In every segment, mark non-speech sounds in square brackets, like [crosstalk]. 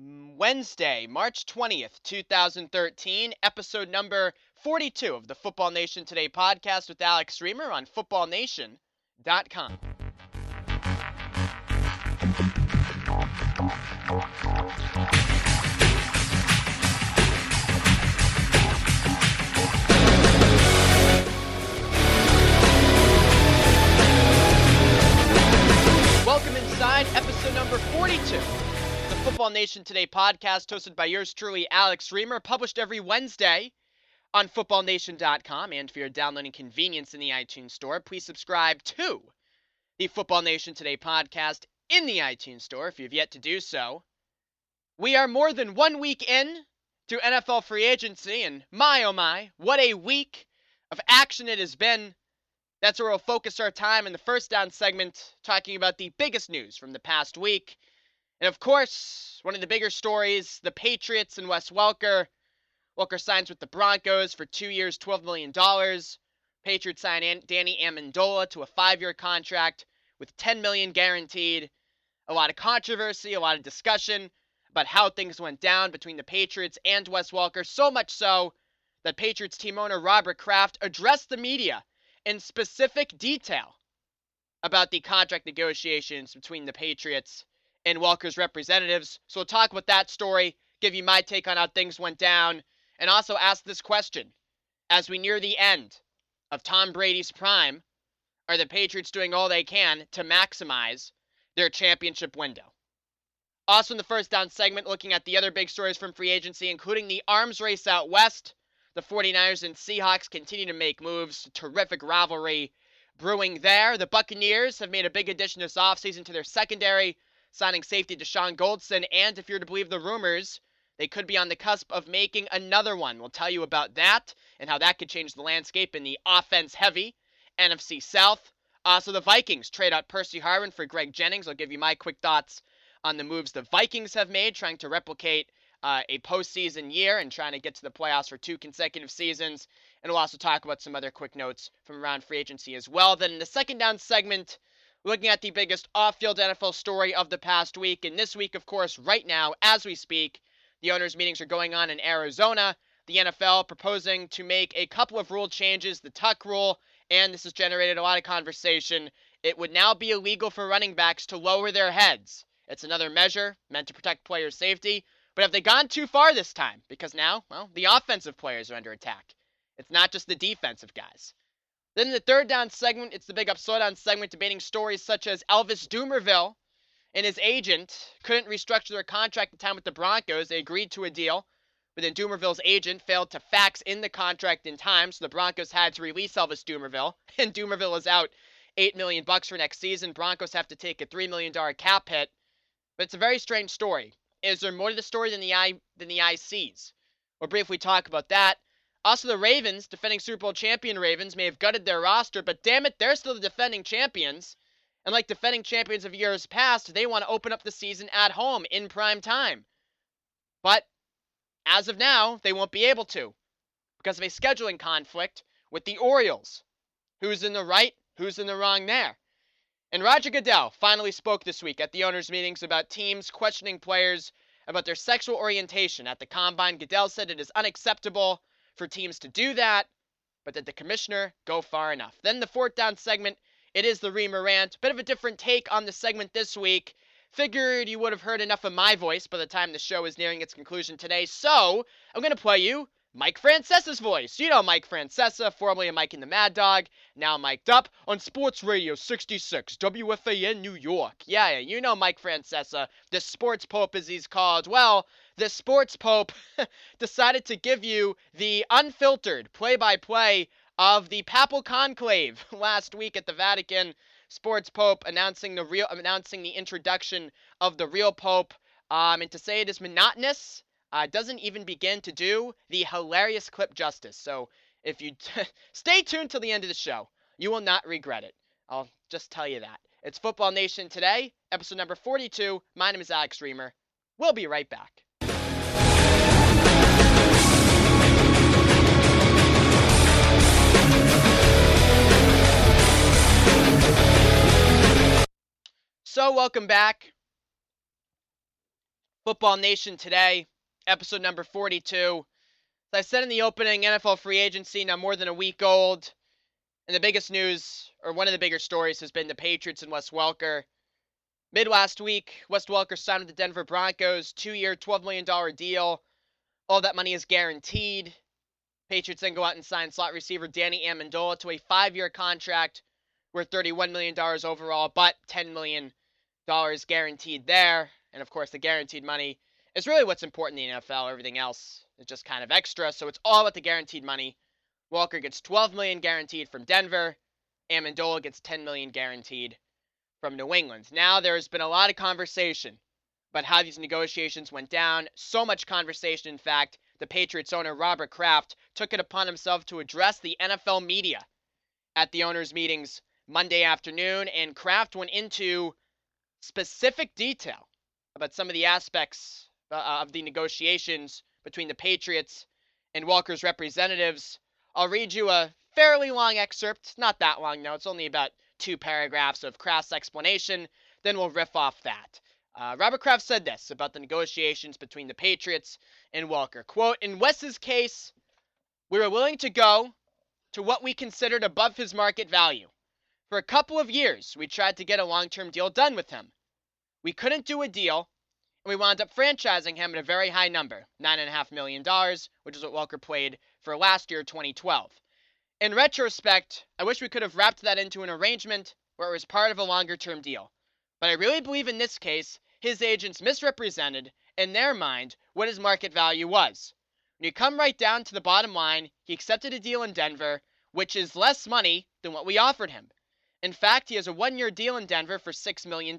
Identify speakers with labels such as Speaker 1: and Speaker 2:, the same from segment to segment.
Speaker 1: Mm, Wednesday, March 20th, 2013, episode number 42 of the Football Nation Today podcast with Alex Reamer on footballnation.com. Welcome inside episode number 42. Football Nation Today podcast, hosted by yours truly, Alex Reamer, published every Wednesday on footballnation.com. And for your downloading convenience in the iTunes Store, please subscribe to the Football Nation Today podcast in the iTunes Store if you've yet to do so. We are more than one week in to NFL free agency, and my oh my, what a week of action it has been. That's where we'll focus our time in the first down segment, talking about the biggest news from the past week. And of course, one of the bigger stories the Patriots and Wes Welker. Welker signs with the Broncos for two years, $12 million. Patriots sign Danny Amendola to a five year contract with 10 million guaranteed. A lot of controversy, a lot of discussion about how things went down between the Patriots and Wes Welker. So much so that Patriots team owner Robert Kraft addressed the media in specific detail about the contract negotiations between the Patriots and Welker's representatives. So we'll talk about that story, give you my take on how things went down, and also ask this question. As we near the end of Tom Brady's prime, are the Patriots doing all they can to maximize their championship window? Also, in the first down segment, looking at the other big stories from free agency, including the arms race out west the 49ers and Seahawks continue to make moves. Terrific rivalry brewing there. The Buccaneers have made a big addition this offseason to their secondary, signing safety Dashon Goldson. And if you're to believe the rumors, they could be on the cusp of making another one. We'll tell you about that and how that could change the landscape in the offense heavy NFC South. Also, the Vikings trade out Percy Harvin for Greg Jennings. I'll give you my quick thoughts on the moves the Vikings have made, trying to replicate uh, a postseason year and trying to get to the playoffs for two consecutive seasons. And we'll also talk about some other quick notes from around free agency as well. Then in the second down segment, looking at the biggest off field NFL story of the past week. And this week, of course, right now, as we speak, the owners' meetings are going on in Arizona. The NFL proposing to make a couple of rule changes, the tuck rule, and this has generated a lot of conversation. It would now be illegal for running backs to lower their heads. It's another measure meant to protect player safety. But have they gone too far this time? Because now, well, the offensive players are under attack. It's not just the defensive guys. Then in the third down segment, it's the big up slowdown segment debating stories such as Elvis Dumervil and his agent couldn't restructure their contract in time with the Broncos. They agreed to a deal, but then Dumervil's agent failed to fax in the contract in time, so the Broncos had to release Elvis Dumervil, [laughs] and Dumervil is out eight million bucks for next season. Broncos have to take a three million dollar cap hit. But it's a very strange story. Is there more to the story than the eye than the eye sees? We'll briefly talk about that. Also, the Ravens, defending Super Bowl champion Ravens, may have gutted their roster, but damn it, they're still the defending champions. And like defending champions of years past, they want to open up the season at home in prime time. But as of now, they won't be able to because of a scheduling conflict with the Orioles. Who's in the right? Who's in the wrong there? And Roger Goodell finally spoke this week at the owners' meetings about teams questioning players about their sexual orientation at the combine. Goodell said it is unacceptable for teams to do that, but that the commissioner go far enough. Then the fourth down segment, it is the Reamer rant. Bit of a different take on the segment this week. Figured you would have heard enough of my voice by the time the show is nearing its conclusion today, so I'm going to play you Mike Francesa's voice. You know Mike Francesa, formerly Mike and the Mad Dog, now mic'd up on Sports Radio 66, WFAN New York. Yeah, yeah, you know Mike Francesa, the Sports Pope as he's called. Well, the Sports Pope [laughs] decided to give you the unfiltered play-by-play of the Papal Conclave [laughs] last week at the Vatican. Sports Pope announcing the real announcing the introduction of the real Pope. Um, and to say it is monotonous, uh, doesn't even begin to do the hilarious clip justice. So if you t- [laughs] stay tuned till the end of the show, you will not regret it. I'll just tell you that. It's Football Nation today, episode number 42. My name is Alex Reamer. We'll be right back. So, welcome back. Football Nation today, episode number 42. As I said in the opening, NFL free agency now more than a week old. And the biggest news, or one of the bigger stories, has been the Patriots and Wes Welker. Mid last week, Wes Welker signed with the Denver Broncos, two year, $12 million deal. All that money is guaranteed. Patriots then go out and sign slot receiver Danny Amendola to a five year contract worth $31 million overall, but $10 million guaranteed there. And of course, the guaranteed money is really what's important in the NFL. Everything else is just kind of extra. So it's all about the guaranteed money. Welker gets 12 million guaranteed from Denver. Amendola gets 10 million guaranteed from New England. Now there's been a lot of conversation about how these negotiations went down. So much conversation, in fact, the Patriots owner Robert Kraft took it upon himself to address the NFL media at the owners' meetings Monday afternoon, and Kraft went into specific detail about some of the aspects uh, of the negotiations between the Patriots and Welker's representatives. I'll read you a fairly long excerpt, not that long, no, it's only about two paragraphs of Kraft's explanation, then we'll riff off that. Uh, Robert Kraft said this about the negotiations between the Patriots and Welker. Quote, in Wes's case, we were willing to go to what we considered above his market value. For a couple of years, we tried to get a long term deal done with him. We couldn't do a deal, and we wound up franchising him at a very high number $9.5 million, which is what Welker played for last year, 2012. In retrospect, I wish we could have wrapped that into an arrangement where it was part of a longer term deal. But I really believe in this case, his agents misrepresented, in their mind, what his market value was. When you come right down to the bottom line, he accepted a deal in Denver, which is less money than what we offered him. In fact, he has a one year deal in Denver for $6 million.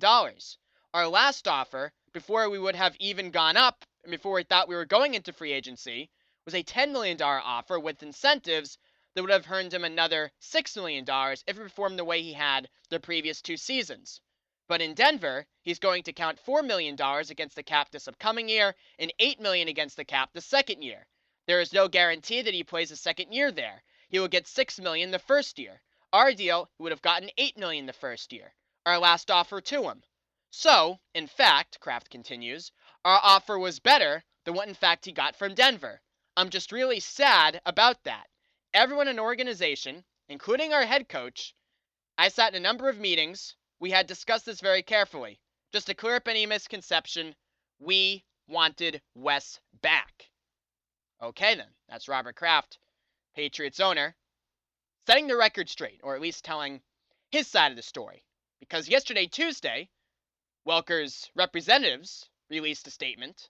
Speaker 1: Our last offer, before we would have even gone up, and before we thought we were going into free agency, was a $10 million offer with incentives that would have earned him another $6 million if he performed the way he had the previous two seasons. But in Denver, he's going to count $4 million against the cap this upcoming year and 8 million against the cap the second year. There is no guarantee that he plays a second year there. He will get 6 million the first year. Our deal he would have gotten eight million the first year, our last offer to him. So, in fact, Kraft continues, our offer was better than what in fact he got from Denver. I'm just really sad about that. Everyone in organization, including our head coach, I sat in a number of meetings. We had discussed this very carefully. Just to clear up any misconception, we wanted Wes back. Okay, then. That's Robert Kraft, Patriots owner, setting the record straight, or at least telling his side of the story. Because yesterday, Tuesday, Welker's representatives released a statement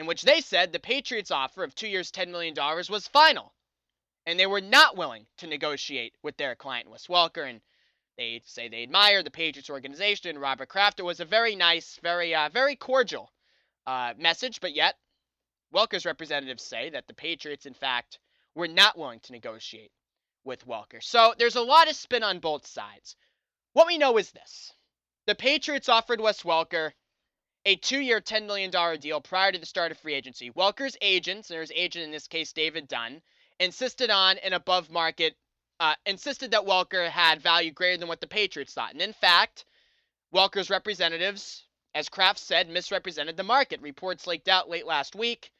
Speaker 1: in which they said the Patriots' offer of two years, $10 million was final. And they were not willing to negotiate with their client, Wes Welker. And they say they admire the Patriots organization Robert Kraft. It was a very nice, very, uh, very cordial uh, message, but yet Welker's representatives say that the Patriots, in fact, were not willing to negotiate with Welker. So there's a lot of spin on both sides. What we know is this the Patriots offered Wes Welker a two year, $10 million deal prior to the start of free agency. Welker's agents, and his agent in this case, David Dunn, insisted on an above market, uh, insisted that Welker had value greater than what the Patriots thought. And in fact, Welker's representatives, as Kraft said, misrepresented the market. Reports leaked out late last week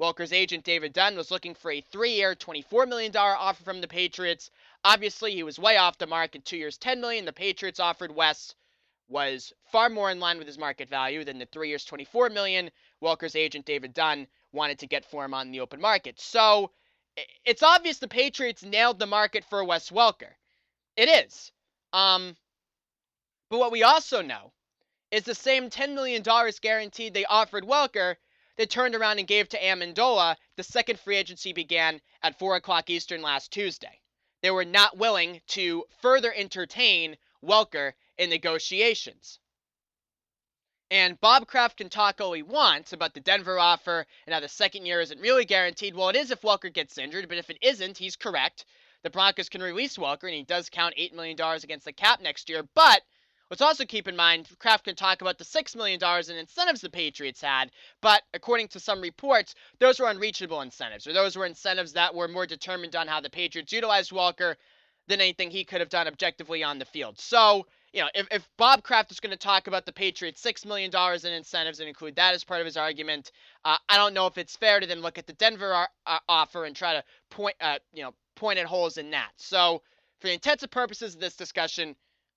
Speaker 1: Welker's agent David Dunn was looking for a three-year, $24 million offer from the Patriots. Obviously, he was way off the mark at two years, 10 million. The Patriots offered Wes was far more in line with his market value than the three years, $24 million. Welker's agent David Dunn wanted to get for him on the open market. So it's obvious the Patriots nailed the market for Wes Welker. It is. Um, but what we also know is the same $10 million guaranteed they offered Welker they turned around and gave to Amendola. The second free agency began at 4 o'clock Eastern last Tuesday. They were not willing to further entertain Welker in negotiations. And Bob Kraft can talk all he wants about the Denver offer and how the second year isn't really guaranteed. Well, it is if Welker gets injured, but if it isn't, he's correct. The Broncos can release Welker, and he does count $8 million against the cap next year. But Let's also keep in mind, Kraft can talk about the $6 million in incentives the Patriots had, but according to some reports, those were unreachable incentives, or those were incentives that were more determined on how the Patriots utilized Welker than anything he could have done objectively on the field. So you know, if, if Bob Kraft is going to talk about the Patriots $6 million in incentives and include that as part of his argument, uh, I don't know if it's fair to then look at the Denver ar- uh, offer and try to point, uh, you know, point at holes in that. So, for the intents and purposes of this discussion,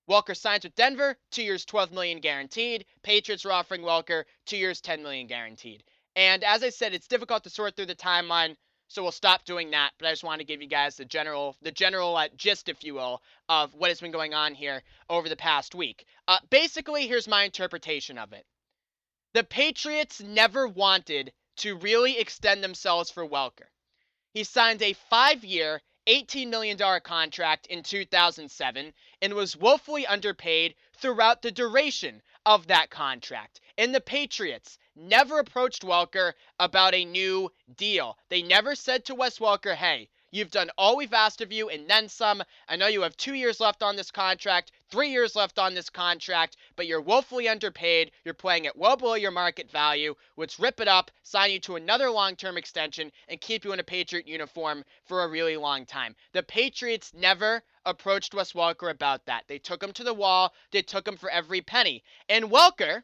Speaker 1: Welker signs with Denver, two years, 12 million guaranteed. Patriots are offering Welker two years, 10 million guaranteed. And as I said, it's difficult to sort through the timeline so we'll stop doing that. But I just want to give you guys the general, the general uh, gist, if you will, of what has been going on here over the past week. Uh, basically, here's my interpretation of it: the Patriots never wanted to really extend themselves for Welker. He signed a five-year, $18 million contract in 2007 and was woefully underpaid throughout the duration of that contract. And the Patriots never approached Welker about a new deal. They never said to Wes Welker, hey, you've done all we've asked of you and then some. I know you have two years left on this contract, three years left on this contract, but you're woefully underpaid. You're playing at well below your market value. Let's rip it up, sign you to another long term extension, and keep you in a Patriot uniform for a really long time. The Patriots never approached Wes Welker about that. They took him to the wall, they took him for every penny. And Welker,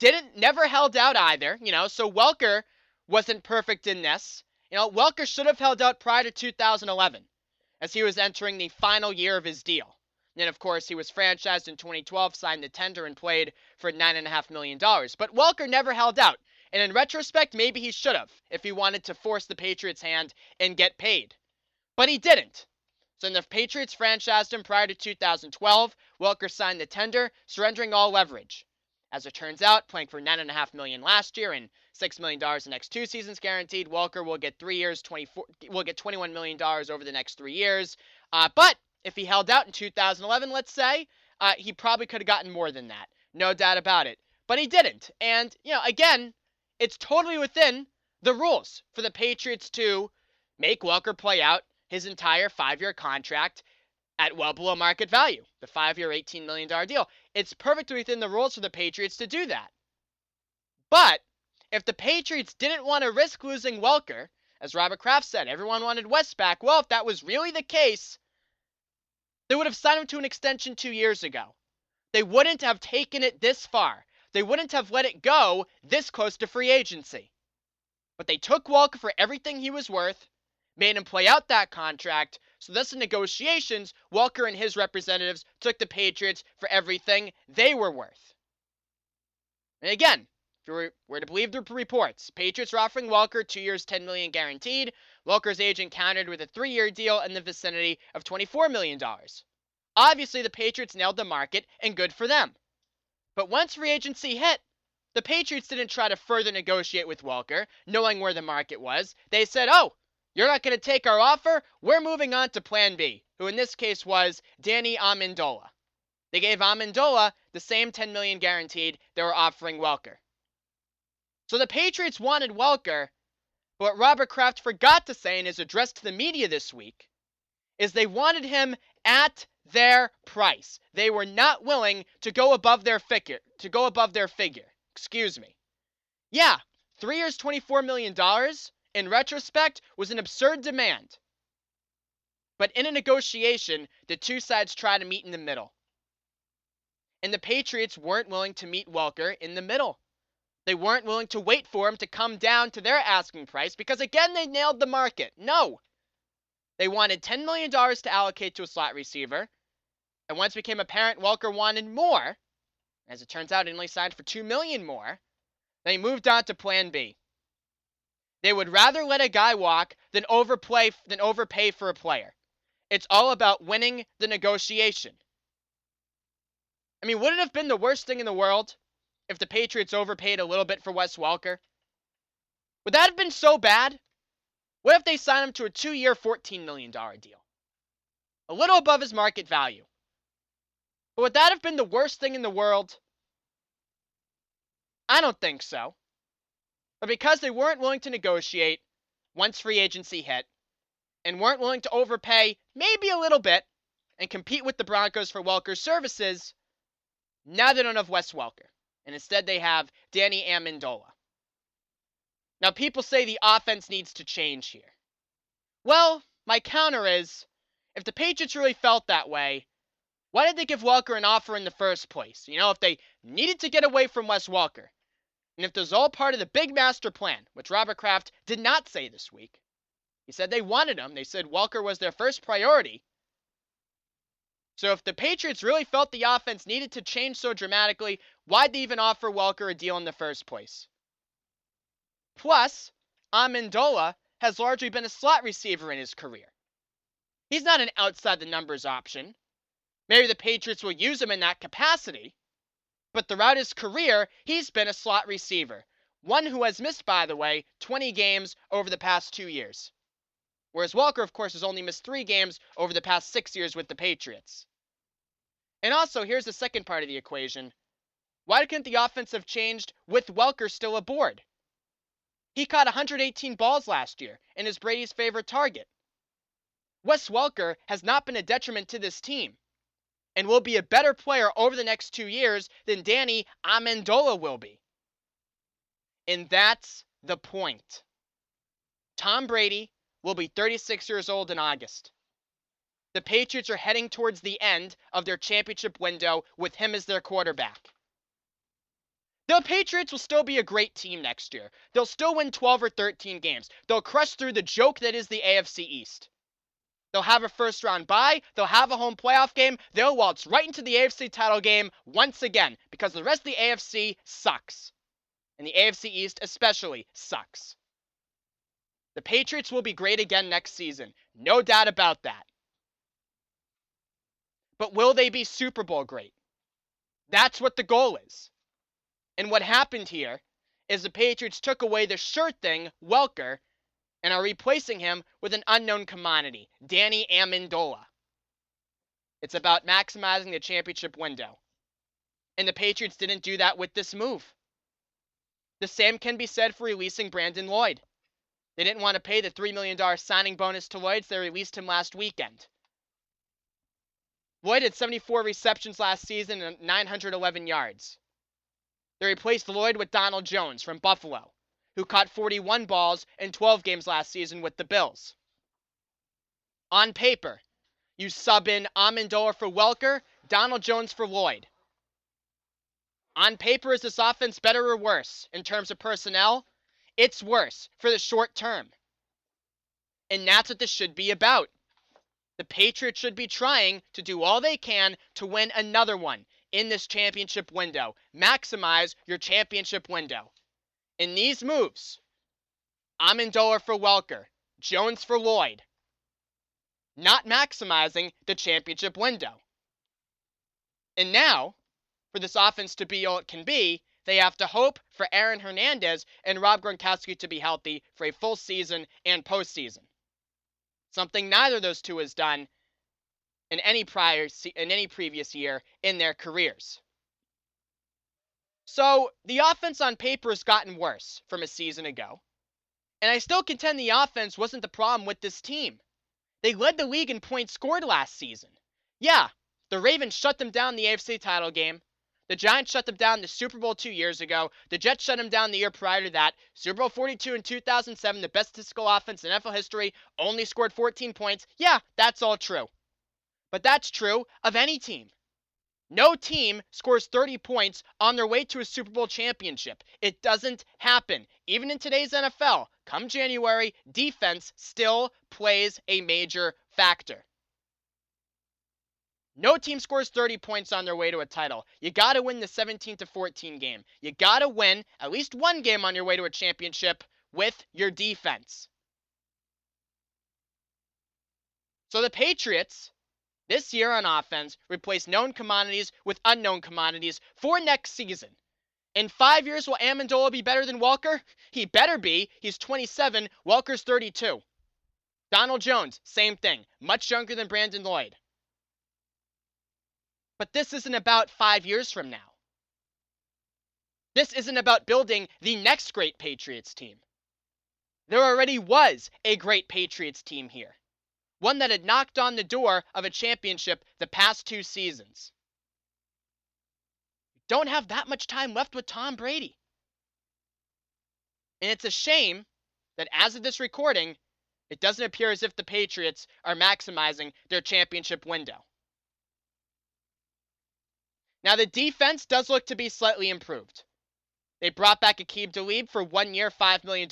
Speaker 1: didn't never held out either, you know. So Welker wasn't perfect in this. You know, Welker should have held out prior to 2011 as he was entering the final year of his deal. And of course, he was franchised in 2012, signed the tender, and played for $9.5 million. But Welker never held out. And in retrospect, maybe he should have if he wanted to force the Patriots' hand and get paid. But he didn't. So the Patriots franchised him prior to 2012, Welker signed the tender, surrendering all leverage. As it turns out, playing for nine and a half million last year and six million dollars the next two seasons guaranteed, Welker will get three years, twenty four, will get twenty one million dollars over the next three years. Uh, but if he held out in 2011, let's say, uh, he probably could have gotten more than that, no doubt about it. But he didn't, and you know, again, it's totally within the rules for the Patriots to make Welker play out his entire five year contract at well below market value, the five year, $18 million deal. It's perfectly within the rules for the Patriots to do that. But if the Patriots didn't want to risk losing Welker, as Robert Kraft said, everyone wanted Wes back. Well, if that was really the case, they would have signed him to an extension two years ago. They wouldn't have taken it this far. They wouldn't have let it go this close to free agency. But they took Welker for everything he was worth, made him play out that contract, so thus in negotiations, Welker and his representatives took the Patriots for everything they were worth. And again, if you were, to believe the reports, Patriots are offering Welker two years, 10 million guaranteed. Welker's agent countered with a three-year deal in the vicinity of 24 million dollars. Obviously, the Patriots nailed the market, and good for them. But once free agency hit, the Patriots didn't try to further negotiate with Welker, knowing where the market was. They said, "Oh, you're not going to take our offer? We're moving on to plan B, who in this case was Danny Amendola. They gave Amendola the same 10 million guaranteed they were offering Welker. So the Patriots wanted Welker, but what Robert Kraft forgot to say in his address to the media this week is they wanted him at their price. They were not willing to go above their figure, to go above their figure. Excuse me. Yeah, 3 years 24 million dollars in retrospect, was an absurd demand. But in a negotiation, the two sides try to meet in the middle. And the Patriots weren't willing to meet Welker in the middle. They weren't willing to wait for him to come down to their asking price because, again, they nailed the market. No. They wanted $10 million to allocate to a slot receiver. And once it became apparent Welker wanted more, as it turns out, he only signed for 2 million more, they moved on to plan B. They would rather let a guy walk than overplay than overpay for a player. It's all about winning the negotiation. I mean, would it have been the worst thing in the world if the Patriots overpaid a little bit for Wes Welker? Would that have been so bad? What if they signed him to a two year, $14 million deal? A little above his market value. But would that have been the worst thing in the world? I don't think so. But because they weren't willing to negotiate once free agency hit and weren't willing to overpay maybe a little bit and compete with the Broncos for Welker's services, now they don't have Wes Welker. And instead they have Danny Amendola. Now people say the offense needs to change here. Well, my counter is if the Patriots really felt that way, Why did they give Welker an offer in the first place? You know, if they needed to get away from Wes Welker, and if this all part of the big master plan, which Robert Kraft did not say this week, he said they wanted him. They said Welker was their first priority. So if the Patriots really felt the offense needed to change so dramatically, why'd they even offer Welker a deal in the first place? Plus, Amendola has largely been a slot receiver in his career. He's not an outside the numbers option. Maybe the Patriots will use him in that capacity, but throughout his career, he's been a slot receiver. One who has missed, by the way, 20 games over the past two years. Whereas Welker, of course, has only missed three games over the past six years with the Patriots. And also, here's the second part of the equation. Why couldn't the offense have changed with Welker still aboard? He caught 118 balls last year and is Brady's favorite target. Wes Welker has not been a detriment to this team and will be a better player over the next two years than Danny Amendola will be. And that's the point. Tom Brady will be 36 years old in August. The Patriots are heading towards the end of their championship window with him as their quarterback. The Patriots will still be a great team next year. They'll still win 12 or 13 games. They'll crush through the joke that is the AFC East. They'll have a first round bye. They'll have a home playoff game. They'll waltz right into the AFC title game once again because the rest of the AFC sucks. And the AFC East especially sucks. The Patriots will be great again next season. No doubt about that. But will they be Super Bowl great? That's what the goal is. And what happened here is the Patriots took away the sure thing, Welker, and are replacing him with an unknown commodity, Danny Amendola. It's about maximizing the championship window. And the Patriots didn't do that with this move. The same can be said for releasing Brandon Lloyd. They didn't want to pay the $3 million signing bonus to Lloyd, so they released him last weekend. Lloyd had 74 receptions last season and 911 yards. They replaced Lloyd with Donald Jones from Buffalo, who caught 41 balls in 12 games last season with the Bills. On paper, you sub in Amendola for Welker, Donald Jones for Lloyd. On paper, is this offense better or worse in terms of personnel? It's worse for the short term. And that's what this should be about. The Patriots should be trying to do all they can to win another one in this championship window. Maximize your championship window. In these moves, Amendola for Welker, Jones for Lloyd, not maximizing the championship window. And now, for this offense to be all it can be, they have to hope for Aaron Hernandez and Rob Gronkowski to be healthy for a full season and postseason. Something neither of those two has done in any prior in any previous year in their careers. So, the offense on paper has gotten worse from a season ago. And I still contend the offense wasn't the problem with this team. They led the league in points scored last season. Yeah, the Ravens shut them down the AFC title game, the Giants shut them down the Super Bowl two years ago. The Jets shut them down the year prior to that. Super Bowl 42 in 2007, the best statistical offense in NFL history, only scored 14 points. Yeah, that's all true. But that's true of any team. No team scores 30 points on their way to a Super Bowl championship. It doesn't happen. Even in today's NFL, come January, defense still plays a major factor. No team scores 30 points on their way to a title. You got to win the 17 to 14 game. You got to win at least one game on your way to a championship with your defense. So the Patriots this year on offense replace known commodities with unknown commodities for next season. In five years, will Amendola be better than Welker? He better be. He's 27. Welker's 32. Donald Jones, same thing. Much younger than Brandon Lloyd. But this isn't about five years from now. This isn't about building the next great Patriots team. There already was a great Patriots team here, one that had knocked on the door of a championship the past two seasons. Don't have that much time left with Tom Brady. And it's a shame that as of this recording, it doesn't appear as if the Patriots are maximizing their championship window. Now, the defense does look to be slightly improved. They brought back Aqib Talib for one year, $5 million.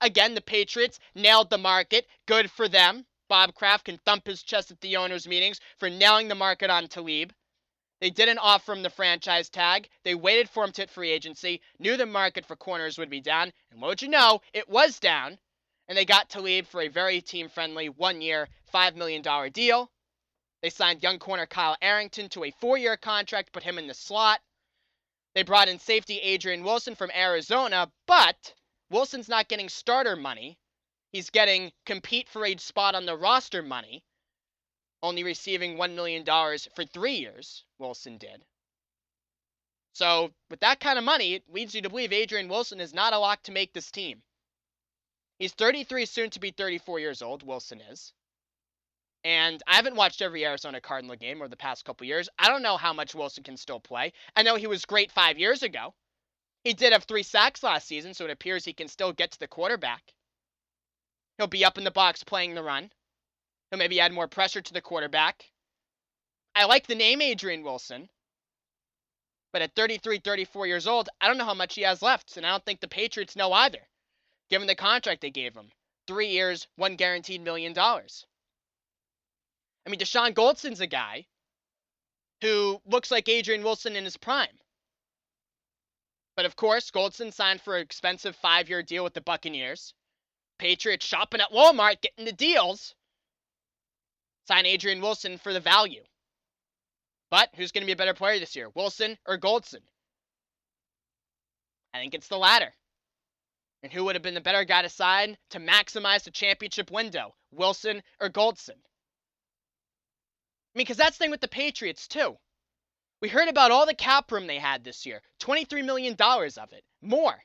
Speaker 1: Again, the Patriots nailed the market. Good for them. Bob Kraft can thump his chest at the owners' meetings for nailing the market on Talib. They didn't offer him the franchise tag. They waited for him to hit free agency, knew the market for corners would be down, and won't you know, it was down. And they got Talib for a very team friendly one year, $5 million deal. They signed young corner Kyle Arrington to a four year contract, put him in the slot. They brought in safety Adrian Wilson from Arizona, but Wilson's not getting starter money. He's getting compete for a spot on the roster money, only receiving $1 million for three years, Wilson did. So, with that kind of money, it leads you to believe Adrian Wilson is not a lock to make this team. He's 33, soon to be 34 years old, Wilson is. And I haven't watched every Arizona Cardinal game over the past couple years. I don't know how much Wilson can still play. I know he was great five years ago. He did have three sacks last season, so it appears he can still get to the quarterback. He'll be up in the box playing the run. He'll maybe add more pressure to the quarterback. I like the name Adrian Wilson. But at 33, 34 years old, I don't know how much he has left, and I don't think the Patriots know either, given the contract they gave him. Three years, one guaranteed million dollars. I mean, Dashon Goldson's a guy who looks like Adrian Wilson in his prime. But of course, Goldson signed for an expensive five year deal with the Buccaneers. Patriots shopping at Walmart, getting the deals. Sign Adrian Wilson for the value. But who's going to be a better player this year, Wilson or Goldson? I think it's the latter. And who would have been the better guy to sign to maximize the championship window, Wilson or Goldson? I mean, because that's the thing with the Patriots, too. We heard about all the cap room they had this year $23 million of it. More.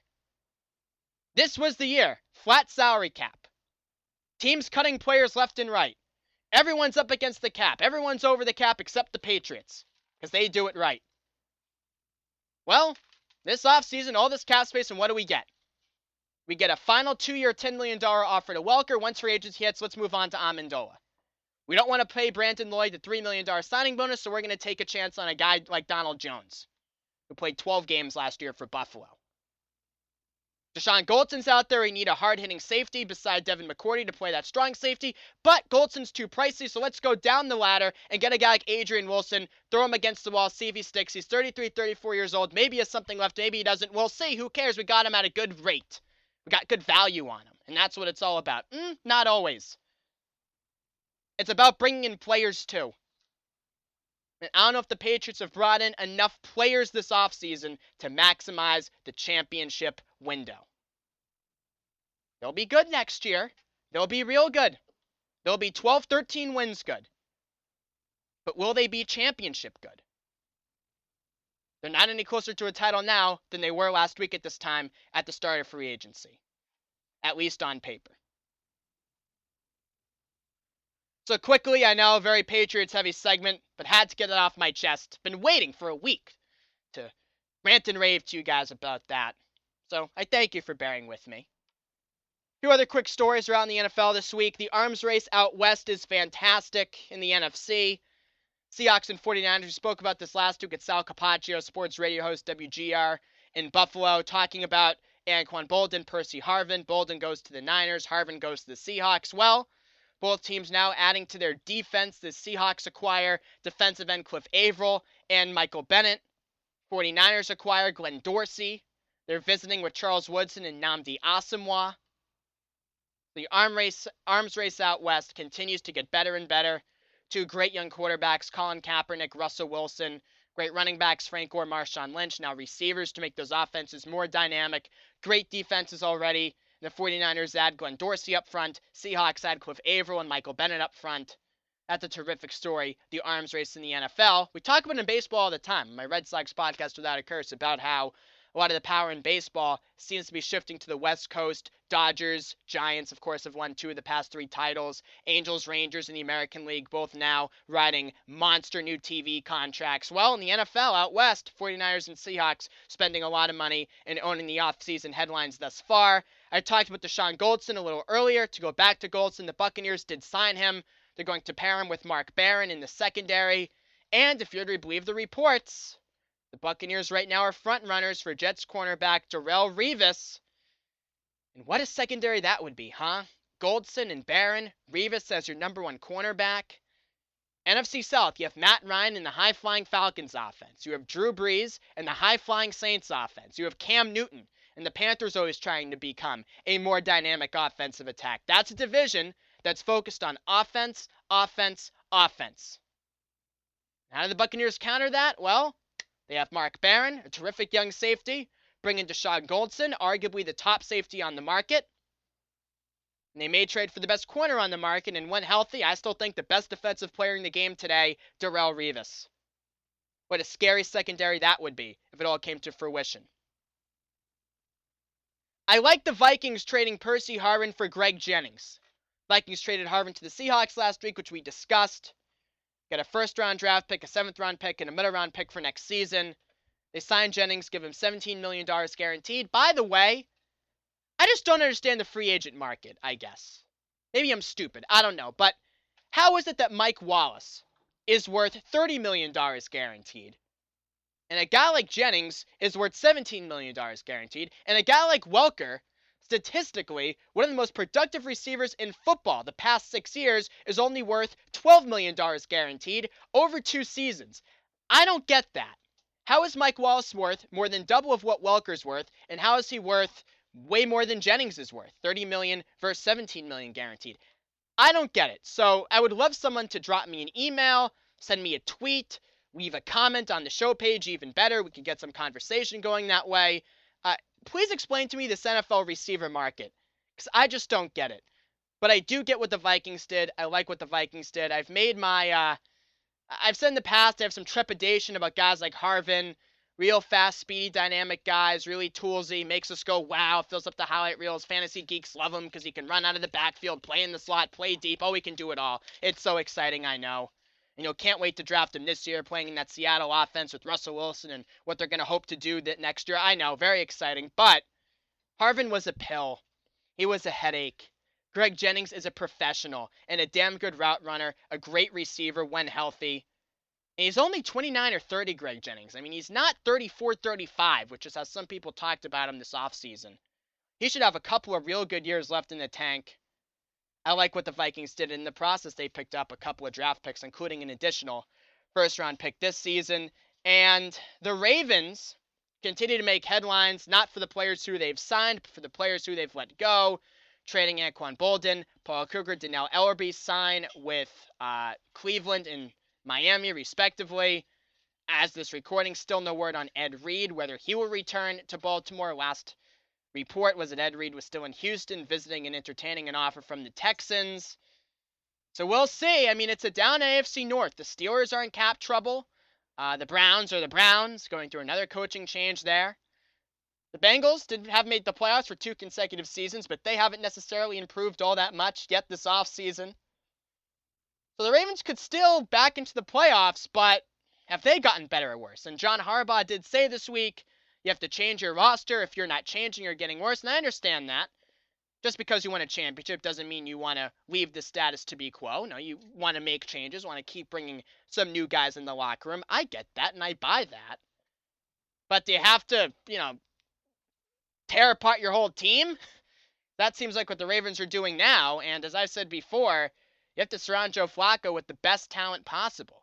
Speaker 1: This was the year. Flat salary cap. Teams cutting players left and right. Everyone's up against the cap. Everyone's over the cap except the Patriots because they do it right. Well, this offseason, all this cap space, and what do we get? We get a final two year, $10 million offer to Welker. Once free agency hits, let's move on to Amendola. We don't want to pay Brandon Lloyd the $3 million signing bonus, so we're going to take a chance on a guy like Donald Jones, who played 12 games last year for Buffalo. Dashon Goldson's out there. We need a hard hitting safety beside Devin McCourty to play that strong safety, but Goldson's too pricey, so let's go down the ladder and get a guy like Adrian Wilson, throw him against the wall, see if he sticks. He's 33, 34 years old. Maybe he has something left, maybe he doesn't. We'll see. Who cares? We got him at a good rate. We got good value on him, and that's what it's all about. Mm, not always. It's about bringing in players too. And I don't know if the Patriots have brought in enough players this offseason to maximize the championship window. They'll be good next year. They'll be real good. They'll be 12, 13 wins good. But will they be championship good? They're not any closer to a title now than they were last week at this time at the start of free agency, at least on paper. So quickly, I know, very Patriots heavy segment, but had to get it off my chest. Been waiting for a week to rant and rave to you guys about that. So I thank you for bearing with me. Few other quick stories around the NFL this week. The arms race out west is fantastic in the NFC. Seahawks and 49ers. We spoke about this last week at Sal Capaccio, sports radio host WGR in Buffalo, talking about Anquan Boldin, Percy Harvin. Boldin goes to the Niners, Harvin goes to the Seahawks. Well, both teams now adding to their defense. The Seahawks acquire defensive end Cliff Avril and Michael Bennett. 49ers acquire Glenn Dorsey. They're visiting with Charles Woodson and Nnamdi Asomugha. The arm race, arms race out west continues to get better and better. Two great young quarterbacks, Colin Kaepernick, Russell Wilson. Great running backs, Frank Gore, Marshawn Lynch. Now receivers to make those offenses more dynamic. Great defenses already. The 49ers add Glenn Dorsey up front. Seahawks add Cliff Avril and Michael Bennett up front. That's a terrific story. The arms race in the NFL. We talk about in baseball all the time. My Red Sox podcast, Without a Curse, about how a lot of the power in baseball seems to be shifting to the West Coast. Dodgers, Giants, of course, have won two of the past three titles. Angels, Rangers in the American League, both now riding monster new TV contracts. Well, in the NFL out west, 49ers and Seahawks spending a lot of money and owning the offseason headlines thus far. I talked about Dashon Goldson a little earlier. To go back to Goldson, the Buccaneers did sign him. They're going to pair him with Mark Barron in the secondary. And if you're to believe the reports, The Buccaneers right now are front runners for Jets cornerback Darrelle Revis. And what a secondary that would be, huh? Goldson and Barron, Revis as your number one cornerback. NFC South, you have Matt Ryan in the high flying Falcons offense. You have Drew Brees and the high flying Saints offense. You have Cam Newton and the Panthers always trying to become a more dynamic offensive attack. That's a division that's focused on offense, offense, offense. How do the Buccaneers counter that? Well, they have Mark Barron, a terrific young safety, bring in Dashon Goldson, arguably the top safety on the market. And they may trade for the best corner on the market, and when healthy, I still think the best defensive player in the game today, Darrelle Revis. What a scary secondary that would be if it all came to fruition. I like the Vikings trading Percy Harvin for Greg Jennings. Vikings traded Harvin to the Seahawks last week, which we discussed. Got a first round draft pick, a seventh round pick, and a middle round pick for next season. They signed Jennings, give him $17 million guaranteed. By the way, I just don't understand the free agent market, I guess. Maybe I'm stupid. I don't know. But how is it that Mike Wallace is worth $30 million guaranteed? And a guy like Jennings is worth $17 million guaranteed. And a guy like Welker, statistically, one of the most productive receivers in football the past six years, is only worth $12 million guaranteed over two seasons. I don't get that. How is Mike Wallace worth more than double of what Welker's worth? And how is he worth way more than Jennings is worth. 30 million versus 17 million guaranteed. I don't get it. So I would love someone to drop me an email, send me a tweet, leave a comment on the show page, even better. We could get some conversation going that way. Uh, please explain to me this NFL receiver market because I just don't get it. But I do get what the Vikings did. I like what the Vikings did. I've made my, uh, I've said in the past, I have some trepidation about guys like Harvin real fast, speedy, dynamic guys, really toolsy, makes us go wow, fills up the highlight reels. Fantasy geeks love him because he can run out of the backfield, play in the slot, play deep. Oh, he can do it all. It's so exciting, I know. You know, can't wait to draft him this year, playing in that Seattle offense with Russell Wilson and what they're going to hope to do that next year. I know, very exciting. But Harvin was a pill. He was a headache. Greg Jennings is a professional and a damn good route runner, a great receiver when healthy. And he's only 29 or 30, Greg Jennings. I mean, he's not 34, 35, which is how some people talked about him this offseason. He should have a couple of real good years left in the tank. I like what the Vikings did in the process. They picked up a couple of draft picks, including an additional first round pick this season. And the Ravens continue to make headlines, not for the players who they've signed, but for the players who they've let go. Trading Anquan Boldin, Paul Kruger, Dannell Ellerbe sign with uh, Cleveland and Miami, respectively. As this recording, still no word on Ed Reed, whether he will return to Baltimore. Last report was that Ed Reed was still in Houston visiting and entertaining an offer from the Texans. So we'll see. I mean, it's a down AFC North. The Steelers are in cap trouble. Uh, the Browns are the Browns, going through another coaching change there. The Bengals did have made the playoffs for two consecutive seasons, but they haven't necessarily improved all that much yet this offseason. So the Ravens could still back into the playoffs, but have they gotten better or worse? And John Harbaugh did say this week you have to change your roster if you're not changing or getting worse. And I understand that. Just because you win a championship doesn't mean you want to leave the status to be quo. No, you want to make changes, want to keep bringing some new guys in the locker room. I get that and I buy that. But do you have to, you know, tear apart your whole team? That seems like what the Ravens are doing now. And as I said before, you have to surround Joe Flacco with the best talent possible.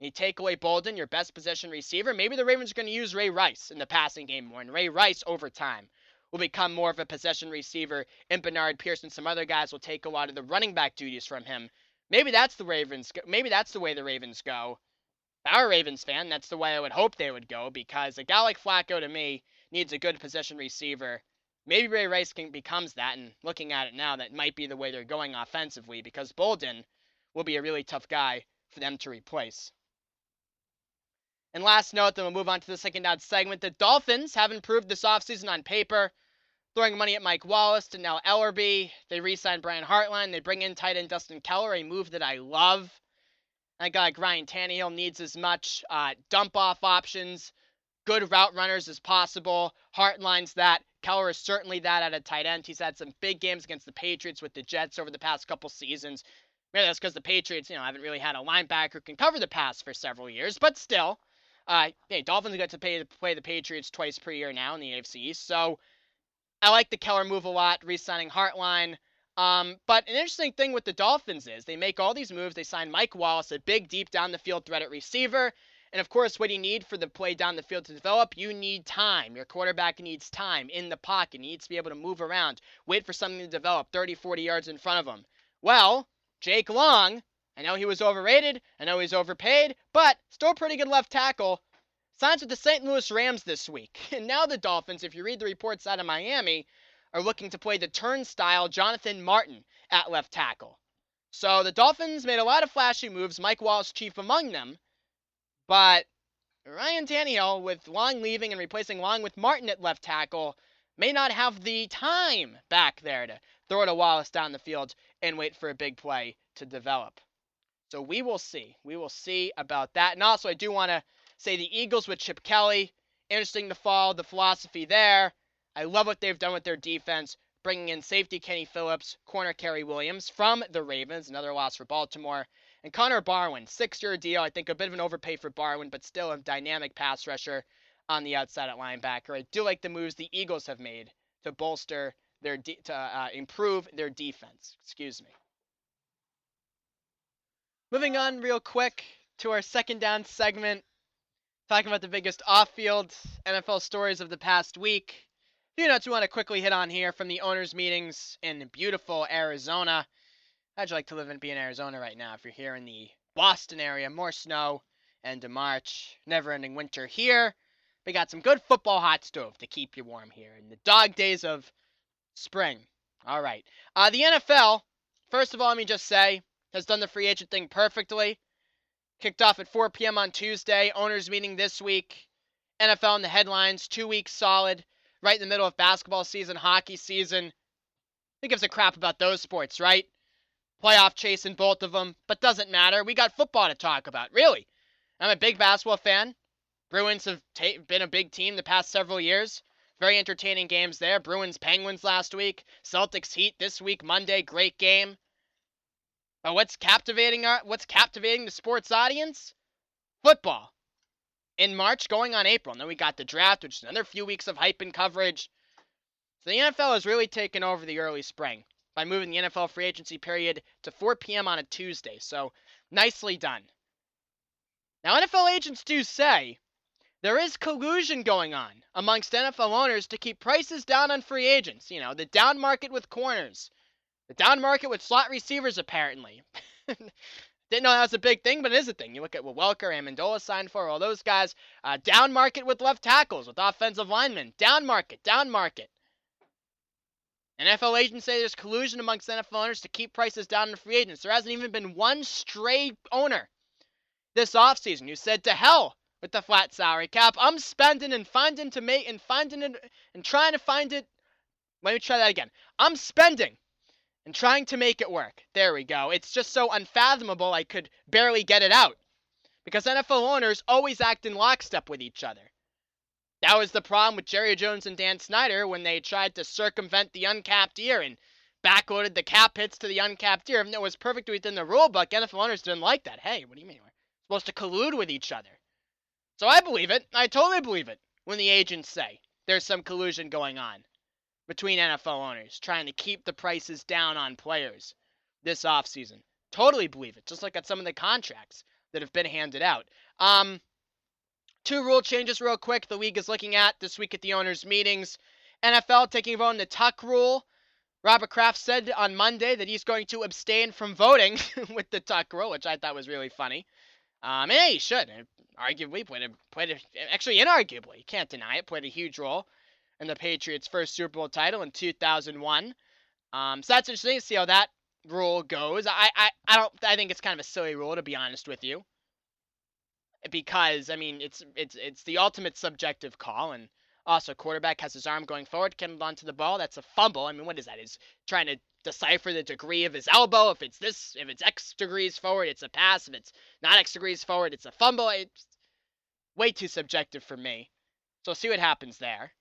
Speaker 1: You take away Boldin, your best possession receiver. Maybe the Ravens are going to use Ray Rice in the passing game more, and Ray Rice over time will become more of a possession receiver, and Bernard Pierce and some other guys will take a lot of the running back duties from him. Maybe that's the Ravens. Maybe that's the way the Ravens go. A Ravens fan, that's the way I would hope they would go because a guy like Flacco to me needs a good possession receiver Maybe Ray Rice can, becomes that, and looking at it now, that might be the way they're going offensively because Boldin will be a really tough guy for them to replace. And last note, then we'll move on to the second down segment. The Dolphins have improved this offseason on paper, throwing money at Mike Wallace Dannell Ellerbe. They re signed Brian Hartline. They bring in tight end Dustin Keller, a move that I love. That guy, Ryan Tannehill, needs as much uh, dump off options, good route runners as possible. Hartline's that. Keller is certainly that at a tight end. He's had some big games against the Patriots with the Jets over the past couple seasons. Maybe that's because the Patriots, you know, haven't really had a linebacker who can cover the pass for several years, but still, Uh, hey, Dolphins get to pay play the Patriots twice per year now in the AFC so I like the Keller move a lot, re-signing Hartline. Um, but an interesting thing with the Dolphins is they make all these moves. They sign Mike Wallace, a big, deep down the field threat at receiver. And of course, what you need for the play down the field to develop, you need time. Your quarterback needs time in the pocket. He needs to be able to move around, wait for something to develop 30, 40 yards in front of him. Well, Jake Long, I know he was overrated. I know he's overpaid, but still a pretty good left tackle. Signs with the St. Louis Rams this week. [laughs] And now the Dolphins, if you read the reports out of Miami, are looking to play the turnstile Jonathan Martin at left tackle. So the Dolphins made a lot of flashy moves, Mike Wallace chief among them. But Ryan Tannehill, with Long leaving and replacing Long with Martin at left tackle, may not have the time back there to throw to Wallace down the field and wait for a big play to develop. So we will see. We will see about that. And also, I do want to say the Eagles with Chip Kelly. Interesting to follow the philosophy there. I love what they've done with their defense, bringing in safety Kenny Phillips, corner Cary Williams from the Ravens, another loss for Baltimore, and Connor Barwin, six-year deal. I think a bit of an overpay for Barwin, but still a dynamic pass rusher on the outside at linebacker. I do like the moves the Eagles have made to bolster their de- to uh, improve their defense. Excuse me. Moving on real quick to our second down segment, talking about the biggest off-field NFL stories of the past week. A few notes we want to quickly hit on here from the owners' meetings in beautiful Arizona. How'd you like to live and be in Arizona right now if you're here in the Boston area? More snow, end of March, never ending winter here. We got some good football hot stove to keep you warm here in the dog days of spring. All right. Uh, the NFL, first of all, let me just say, has done the free agent thing perfectly. Kicked off at 4 p.m. on Tuesday. Owners meeting this week. NFL in the headlines, two weeks solid, right in the middle of basketball season, hockey season. Who gives a crap about those sports, right? playoff chase in both of them, but doesn't matter. We got football to talk about, really. I'm a big basketball fan. Bruins have ta- been a big team the past several years. Very entertaining games there. Bruins Penguins last week, Celtics Heat this week Monday, great game. But what's captivating our, what's captivating the sports audience? Football. In March, going on April. And then we got the draft, which is another few weeks of hype and coverage. So the NFL has really taken over the early spring by moving the NFL free agency period to 4 p.m. on a Tuesday. So nicely done. Now, NFL agents do say there is collusion going on amongst NFL owners to keep prices down on free agents. You know, the down market with corners, the down market with slot receivers, apparently. [laughs] Didn't know that was a big thing, but it is a thing. You look at what Welker, and Amendola signed for, all those guys. Uh, down market with left tackles, with offensive linemen. Down market, down market. NFL agents say there's collusion amongst NFL owners to keep prices down in free agents. There hasn't even been one stray owner this offseason who said to hell with the flat salary cap. I'm spending and finding to make and finding it and trying to find it. Let me try that again. I'm spending and trying to make it work. There we go. It's just so unfathomable I could barely get it out. Because NFL owners always act in lockstep with each other. That was the problem with Jerry Jones and Dan Snyder when they tried to circumvent the uncapped year and backloaded the cap hits to the uncapped year. Though it was perfect within the rule book, NFL owners didn't like that. Hey, what do you mean? We're supposed to collude with each other. So I believe it. I totally believe it when the agents say there's some collusion going on between NFL owners trying to keep the prices down on players this offseason. Totally believe it. Just like at some of the contracts that have been handed out. Um, Two rule changes, real quick, the league is looking at this week at the owners' meetings. NFL taking a vote on the tuck rule. Robert Kraft said on Monday that he's going to abstain from voting [laughs] with the tuck rule, which I thought was really funny. Um, and yeah, he should. Arguably played a, played a, actually inarguably, can't deny it, played a huge role in the Patriots' first Super Bowl title in 2001. Um, so that's interesting to see how that rule goes. I, I, I don't, I think it's kind of a silly rule to be honest with you because I mean it's it's it's the ultimate subjective call, and also quarterback has his arm going forward, can onto the ball. That's a fumble. I mean, what is that? Is trying to decipher the degree of his elbow. If it's this, if it's X degrees forward, it's a pass. If it's not X degrees forward, it's a fumble. It's way too subjective for me. So see what happens there.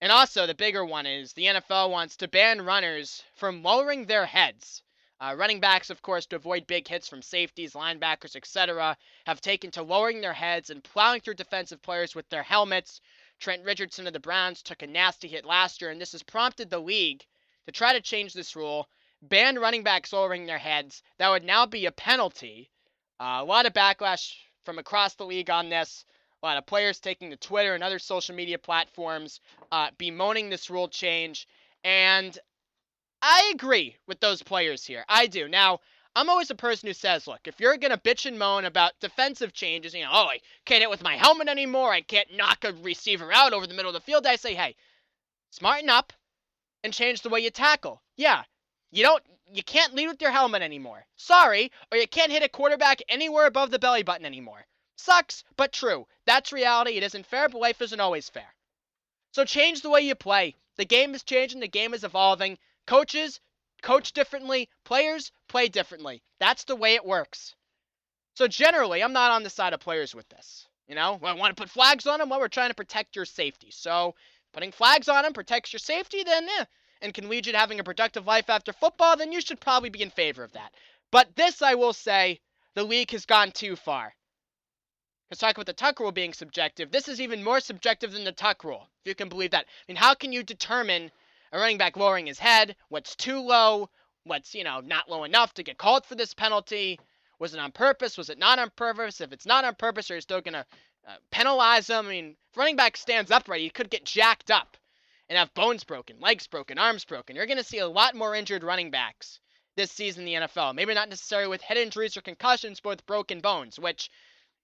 Speaker 1: And also, the bigger one is the NFL wants to ban runners from lowering their heads Uh, running backs, of course, to avoid big hits from safeties, linebackers, etc., have taken to lowering their heads and plowing through defensive players with their helmets. Trent Richardson of the Browns took a nasty hit last year, and this has prompted the league to try to change this rule, ban running backs lowering their heads. That would now be a penalty. Uh, a lot of backlash from across the league on this. A lot of players taking to Twitter and other social media platforms uh, bemoaning this rule change. And I agree with those players here. I do. Now, I'm always a person who says, look, if you're going to bitch and moan about defensive changes, you know, oh, I can't hit with my helmet anymore, I can't knock a receiver out over the middle of the field, I say, hey, smarten up and change the way you tackle. Yeah, you don't you can't lead with your helmet anymore. Sorry, or you can't hit a quarterback anywhere above the belly button anymore. Sucks, but true. That's reality. It isn't fair, but life isn't always fair. So change the way you play. The game is changing, the game is evolving. Coaches coach differently, players play differently. That's the way it works. So generally, I'm not on the side of players with this. You know, I want to put flags on them. Well, we're trying to protect your safety. So putting flags on them protects your safety, then eh, and can lead you to having a productive life after football, then you should probably be in favor of that. But this, I will say, the league has gone too far. Because talking about the tuck rule being subjective, this is even more subjective than the tuck rule, if you can believe that. I mean, how can you determine a running back lowering his head, what's too low, what's, you know, not low enough to get called for this penalty? Was it on purpose? Was it not on purpose? If it's not on purpose, are you still going to uh, penalize him? I mean, if running back stands upright, he could get jacked up and have bones broken, legs broken, arms broken. You're going to see a lot more injured running backs this season in the NFL. Maybe not necessarily with head injuries or concussions, but with broken bones, which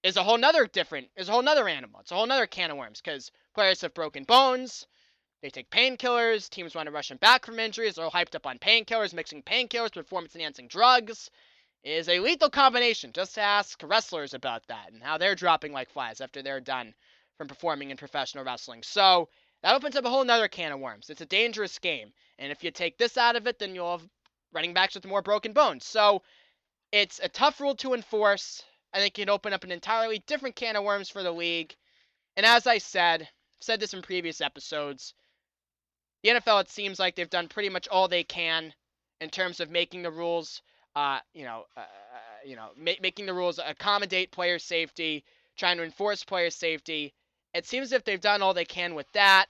Speaker 1: is a whole nother different, is a whole nother animal. It's a whole nother can of worms because players have broken bones. They take painkillers. Teams want to rush them back from injuries. They're all hyped up on painkillers. Mixing painkillers, performance enhancing drugs is a lethal combination. Just ask wrestlers about that and how they're dropping like flies after they're done from performing in professional wrestling. So that opens up a whole nother can of worms. It's a dangerous game. And if you take this out of it, then you'll have running backs with more broken bones. So it's a tough rule to enforce. I think it can open up an entirely different can of worms for the league. And as I said, I've said this in previous episodes, the NFL, it seems like they've done pretty much all they can in terms of making the rules, uh, you know, uh, you know, ma- making the rules accommodate player safety, trying to enforce player safety. It seems as if they've done all they can with that.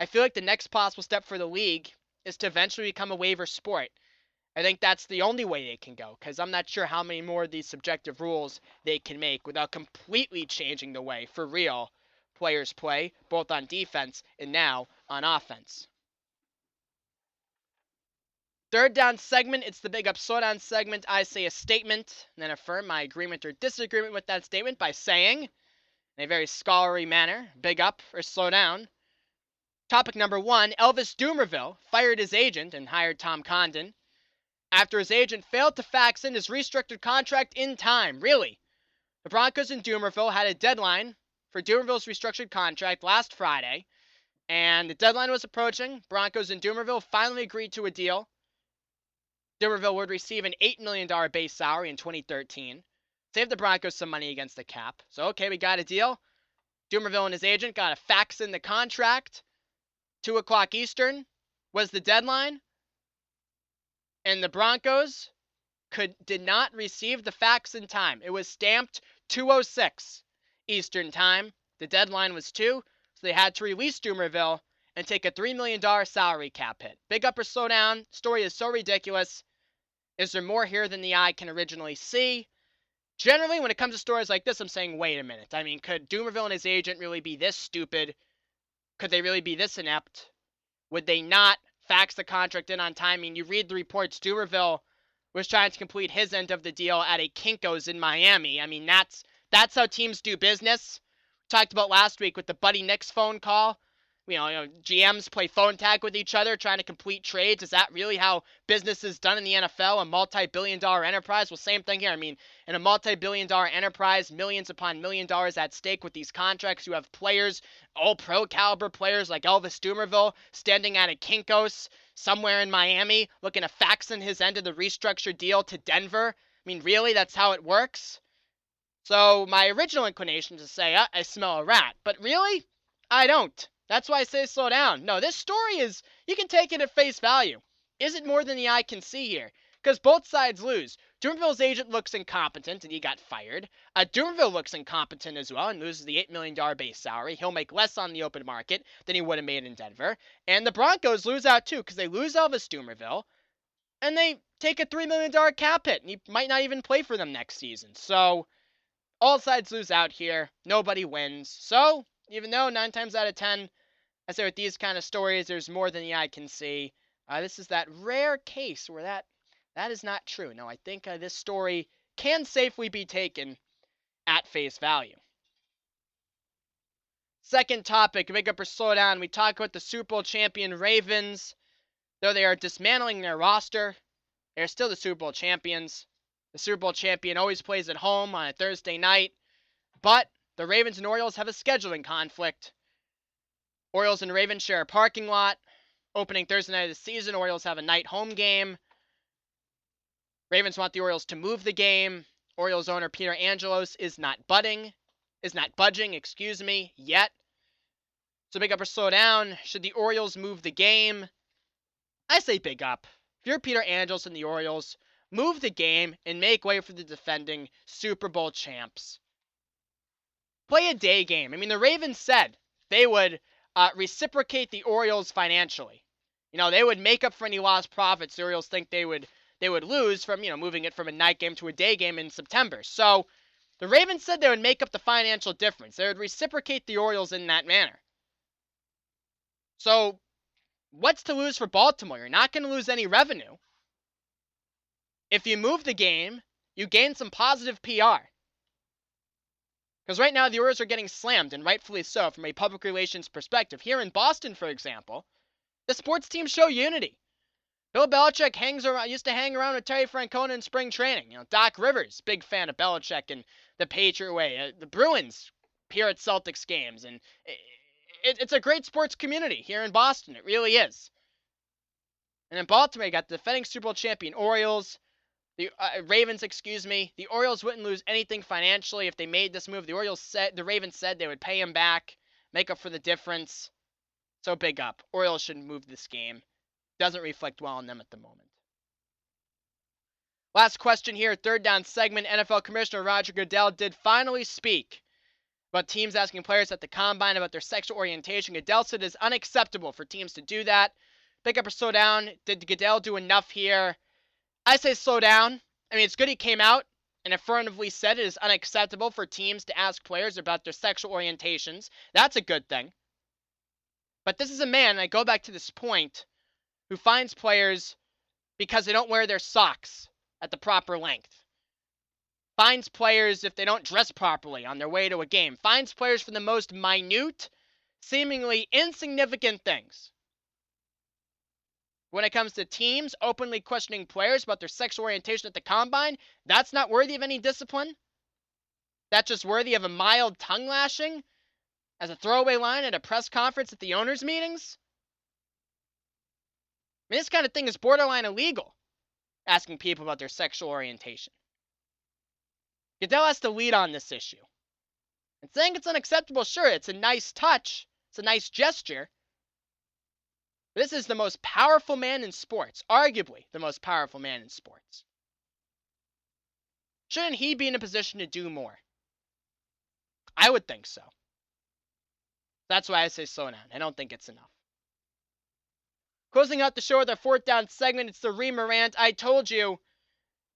Speaker 1: I feel like the next possible step for the league is to eventually become a waiver sport. I think that's the only way they can go because I'm not sure how many more of these subjective rules they can make without completely changing the way, for real, players play, both on defense and now on offense. Third down segment, it's the big up slow down segment. I say a statement and then affirm my agreement or disagreement with that statement by saying, in a very scholarly manner, big up or slow down. Topic number one Elvis Dumervil fired his agent and hired Tom Condon after his agent failed to fax in his restricted contract in time. Really? The Broncos and Dumervil had a deadline for Dumervil's restructured contract last Friday, and the deadline was approaching. Broncos and Dumervil finally agreed to a deal. Dumervil would receive an $8 million base salary in 2013. Save the Broncos some money against the cap. So, okay, we got a deal. Dumervil and his agent got a fax in the contract. 2 o'clock Eastern was the deadline. And the Broncos could did not receive the fax in time. It was stamped 206 Eastern time. The deadline was 2, so they had to release Dumervil and take a $3 million salary cap hit. Big up or slow down. Story is so ridiculous. Is there more here than the eye can originally see? Generally, when it comes to stories like this, I'm saying, wait a minute. I mean, could Dumervil and his agent really be this stupid? Could they really be this inept? Would they not fax the contract in on time? I you read the reports, Dumervil was trying to complete his end of the deal at a Kinko's in Miami. I mean, that's that's how teams do business. We talked about last week with the Buddy Nix phone call you know, you know, GMs play phone tag with each other trying to complete trades. Is that really how business is done in the NFL? A multi billion dollar enterprise? Well, same thing here. I mean, in a multi billion dollar enterprise, millions upon million dollars at stake with these contracts, you have players, all pro caliber players like Elvis Dumervil standing at a Kinkos somewhere in Miami looking to fax in his end of the restructured deal to Denver. I mean, really? That's how it works? So, my original inclination is to say, uh, I smell a rat. But really? I don't. That's why I say slow down. No, this story is, you can take it at face value. Is it more than the eye can see here? because both sides lose. Dumervil's agent looks incompetent and he got fired. Uh, Dumervil looks incompetent as well and loses the $8 million base salary. He'll make less on the open market than he would have made in Denver. And the Broncos lose out too because they lose Elvis Dumervil and they take a $3 million cap hit and he might not even play for them next season. So all sides lose out here. Nobody wins. So even though nine times out of 10, I say with these kind of stories, there's more than the eye can see. Uh, this is that rare case where that that is not true. Now, I think uh, this story can safely be taken at face value. Second topic, make up or slow down. We talk about the Super Bowl champion Ravens. Though they are dismantling their roster, they're still the Super Bowl champions. The Super Bowl champion always plays at home on a Thursday night. But the Ravens and Orioles have a scheduling conflict. Orioles and Ravens share a parking lot. Opening Thursday night of the season, Orioles have a night home game. Ravens want the Orioles to move the game. Orioles owner Peter Angelos is not budding, is not budging, excuse me, yet. So big up or slow down. Should the Orioles move the game? I say big up. If you're Peter Angelos and the Orioles, move the game and make way for the defending Super Bowl champs. Play a day game. I mean, the Ravens said they would uh, reciprocate the Orioles financially. You know, they would make up for any lost profits the Orioles think they would they would lose from, you know, moving it from a night game to a day game in September. So the Ravens said they would make up the financial difference. They would reciprocate the Orioles in that manner. So what's to lose for Baltimore? You're not going to lose any revenue. If you move the game, you gain some positive PR. Because right now the Orioles are getting slammed, and rightfully so, from a public relations perspective. Here in Boston, for example, the sports teams show unity. Bill Belichick hangs around, used to hang around with Terry Francona in spring training. You know, Doc Rivers, big fan of Belichick and the Patriot way. Uh, the Bruins appear at Celtics games, and it, it's a great sports community here in Boston. It really is. And in Baltimore, you got the defending Super Bowl champion Orioles, the uh, Ravens, excuse me. The Orioles wouldn't lose anything financially if they made this move. The Orioles said, the Ravens said they would pay him back, make up for the difference. So big up. Orioles should move this game doesn't reflect well on them at the moment. Last question here, third down segment. NFL Commissioner Roger Goodell did finally speak about teams asking players at the combine about their sexual orientation. Goodell said it is unacceptable for teams to do that. Pick up or slow down. Did Goodell do enough here? I say slow down. I mean, it's good he came out and affirmatively said it is unacceptable for teams to ask players about their sexual orientations. That's a good thing. But this is a man, I go back to this point, who finds players because they don't wear their socks at the proper length. Finds players if they don't dress properly on their way to a game. Finds players for the most minute, seemingly insignificant things. When it comes to teams openly questioning players about their sexual orientation at the combine, that's not worthy of any discipline. That's just worthy of a mild tongue lashing as a throwaway line at a press conference at the owners' meetings I mean, this kind of thing is borderline illegal, asking people about their sexual orientation. Goodell has to lead on this issue. And saying it's unacceptable, sure, it's a nice touch, it's a nice gesture. This is the most powerful man in sports, arguably the most powerful man in sports. Shouldn't he be in a position to do more? I would think so. That's why I say slow down. I don't think it's enough. Closing out the show with our fourth down segment, it's the Reamer rant. I told you,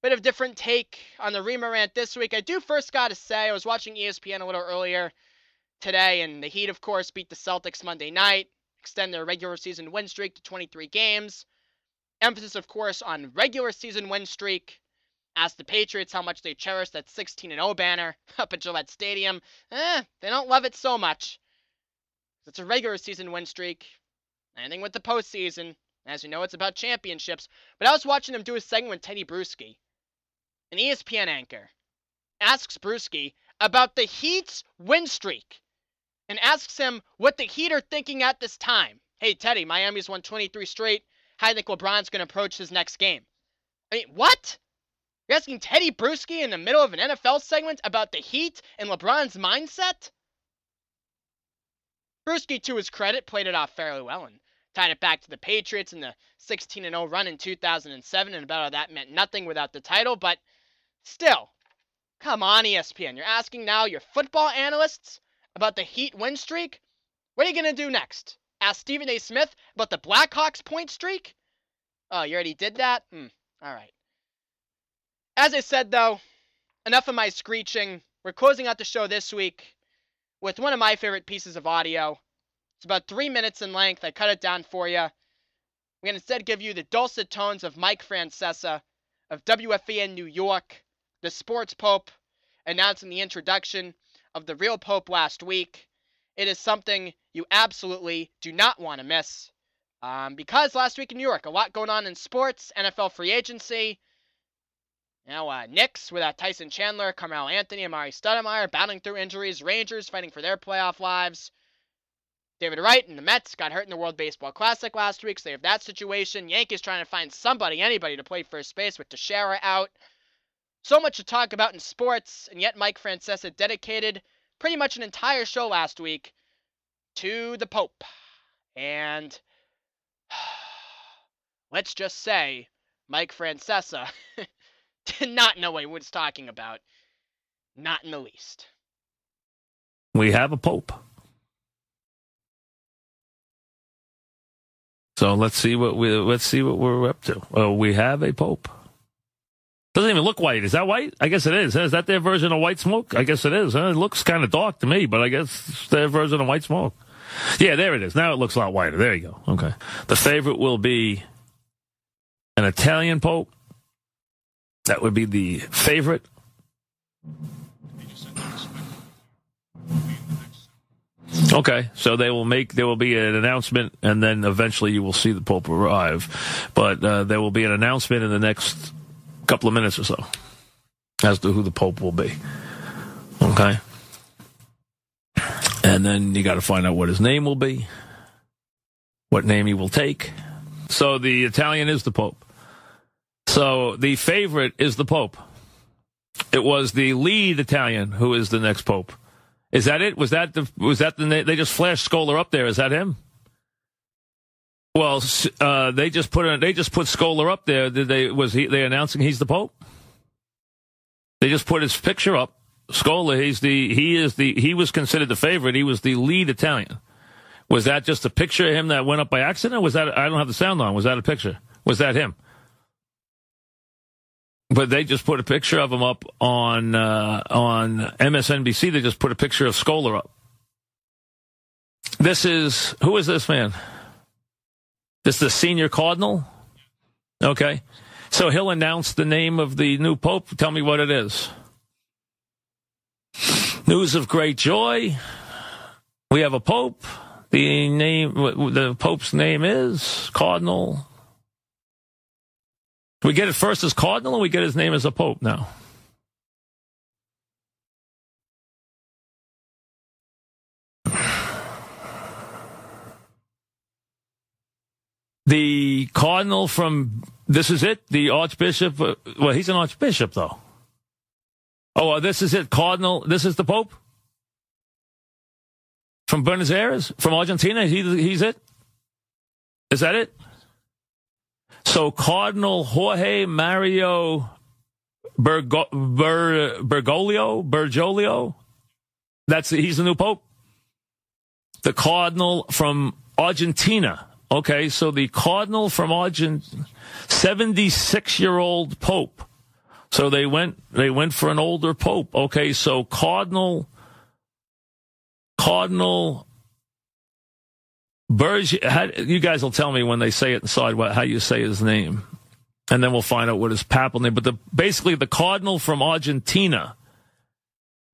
Speaker 1: bit of different take on the Reamer rant this week. I do first got to say, I was watching ESPN a little earlier today, and the Heat, of course, beat the Celtics Monday night, extend their regular season win streak to 23 games. Emphasis, of course, on regular season win streak. Ask the Patriots how much they cherish that 16 0 banner [laughs] up at Gillette Stadium. Eh, they don't love it so much. It's a regular season win streak. Anything with the postseason. As you know, it's about championships. But I was watching them do a segment with Teddy Bruschi, an ESPN anchor, asks Bruschi about the Heat's win streak and asks him what the Heat are thinking at this time. Hey, Teddy, Miami's won 23 straight. How do you think LeBron's going to approach his next game? I mean, what? You're asking Teddy Bruschi in the middle of an NFL segment about the Heat and LeBron's mindset? Bruschi, to his credit, played it off fairly well and tied it back to the Patriots in the 16 0 run in 2007, and about how that meant nothing without the title. But still, come on, ESPN. You're asking now your football analysts about the Heat win streak? What are you going to do next? Ask Stephen A. Smith about the Blackhawks point streak? Oh, you already did that? Hmm. All right. As I said, though, enough of my screeching. We're closing out the show this week with one of my favorite pieces of audio. It's about three minutes in length. I cut it down for you. I'm going to instead give you the dulcet tones of Mike Francesa of WFAN New York, the sports pope, announcing the introduction of the real pope last week. It is something you absolutely do not want to miss. Um, because last week in New York, a lot going on in sports, NFL free agency. Now, uh, Knicks without Tyson Chandler, Carmelo Anthony, Amar'e Stoudemire battling through injuries, Rangers fighting for their playoff lives. David Wright and the Mets got hurt in the World Baseball Classic last week, so they have that situation. Yankees trying to find somebody, anybody to play first base with Teixeira out. So much to talk about in sports, and yet Mike Francesa dedicated pretty much an entire show last week to the Pope. And [sighs] let's just say Mike Francesa [laughs] did not know what he was talking about. Not in the least.
Speaker 2: We have a Pope. So let's see what we let's see what we're up to. We have a Pope. Doesn't even look white. Is that white? I guess it is. Is that their version of white smoke? I guess it is. It looks kind of dark to me, but I guess it's their version of white smoke. Yeah, there it is. Now it looks a lot whiter. There you go. Okay. The favorite will be an Italian Pope. That would be the favorite. Okay, so they will make there will be an announcement, and then eventually you will see the Pope arrive. But uh, there will be an announcement in the next couple of minutes or so as to who the Pope will be. Okay, and then you got to find out what his name will be, what name he will take. So the Italian is the Pope. So the favorite is the Pope. It was the lead Italian who is the next Pope. Is that it? Was that the was that the they just flashed Scola up there? Is that him? Well, uh, they just put they just put Scola up there. Did they was he they announcing he's the Pope? They just put his picture up. Scola, he's the he is the he was considered the favorite. He was the lead Italian. Was that just a picture of him that went up by accident? was that I don't have the sound on? Was that a picture? Was that him? But they just put a picture of him up on uh, on MSNBC. They just put a picture of Scola up. This is who is this man? This is the senior cardinal. Okay, so he'll announce the name of the new pope. Tell me what it is. News of great joy. We have a pope. The name, the pope's name is Cardinal we get it first as cardinal, and we get his name as a pope now. The cardinal from this is it. The archbishop. Uh, well, he's an archbishop though. Oh, this is it. Cardinal. This is the pope from Buenos Aires, from Argentina. He, he's it. Is that it? So Cardinal Jorge Mario Bergo, Ber, Bergoglio, Bergoglio, that's he's the new pope. The cardinal from Argentina. Okay, so the cardinal from Argentina, 76 year old pope. So they went they went for an older pope. Okay, so cardinal cardinal Burge, how, you guys will tell me when they say it inside what, how you say his name, and then we'll find out what his papal name. But the, basically, the cardinal from Argentina.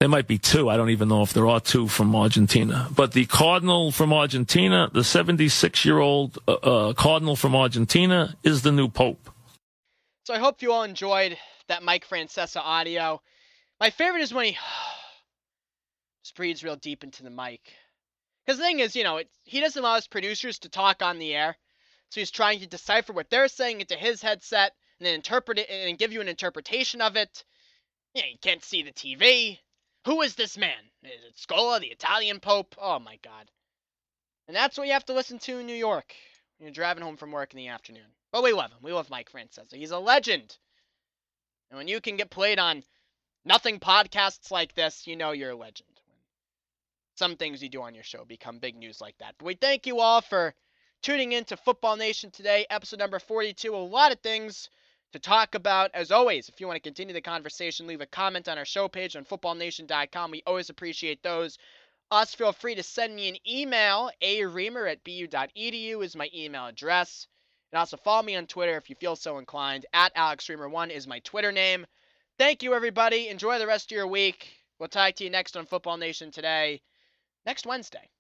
Speaker 2: There might be two. I don't even know if there are two from Argentina. But the cardinal from Argentina, the 76 year old uh, uh, cardinal from Argentina, is the new pope.
Speaker 1: So I hope you all enjoyed that Mike Francesa audio. My favorite is when he [sighs] just breathes real deep into the mic. Because the thing is, you know, it, he doesn't allow his producers to talk on the air. So he's trying to decipher what they're saying into his headset and then interpret it and give you an interpretation of it. Yeah, you can't see the TV. Who is this man? Is it Scola, the Italian Pope? Oh my god. And that's what you have to listen to in New York You're driving home from work in the afternoon. But we love him. We love Mike Francesa. He's a legend. And when you can get played on nothing podcasts like this, you know you're a legend. Some things you do on your show become big news like that. But we thank you all for tuning in to Football Nation today, episode number 42. A lot of things to talk about. As always, if you want to continue the conversation, leave a comment on our show page on footballnation.com. We always appreciate those. Also, feel free to send me an email. A reamer at bu.edu is my email address. And also follow me on Twitter if you feel so inclined. At AlexReamer1 is my Twitter name. Thank you, everybody. Enjoy the rest of your week. We'll talk to you next on Football Nation today, next Wednesday.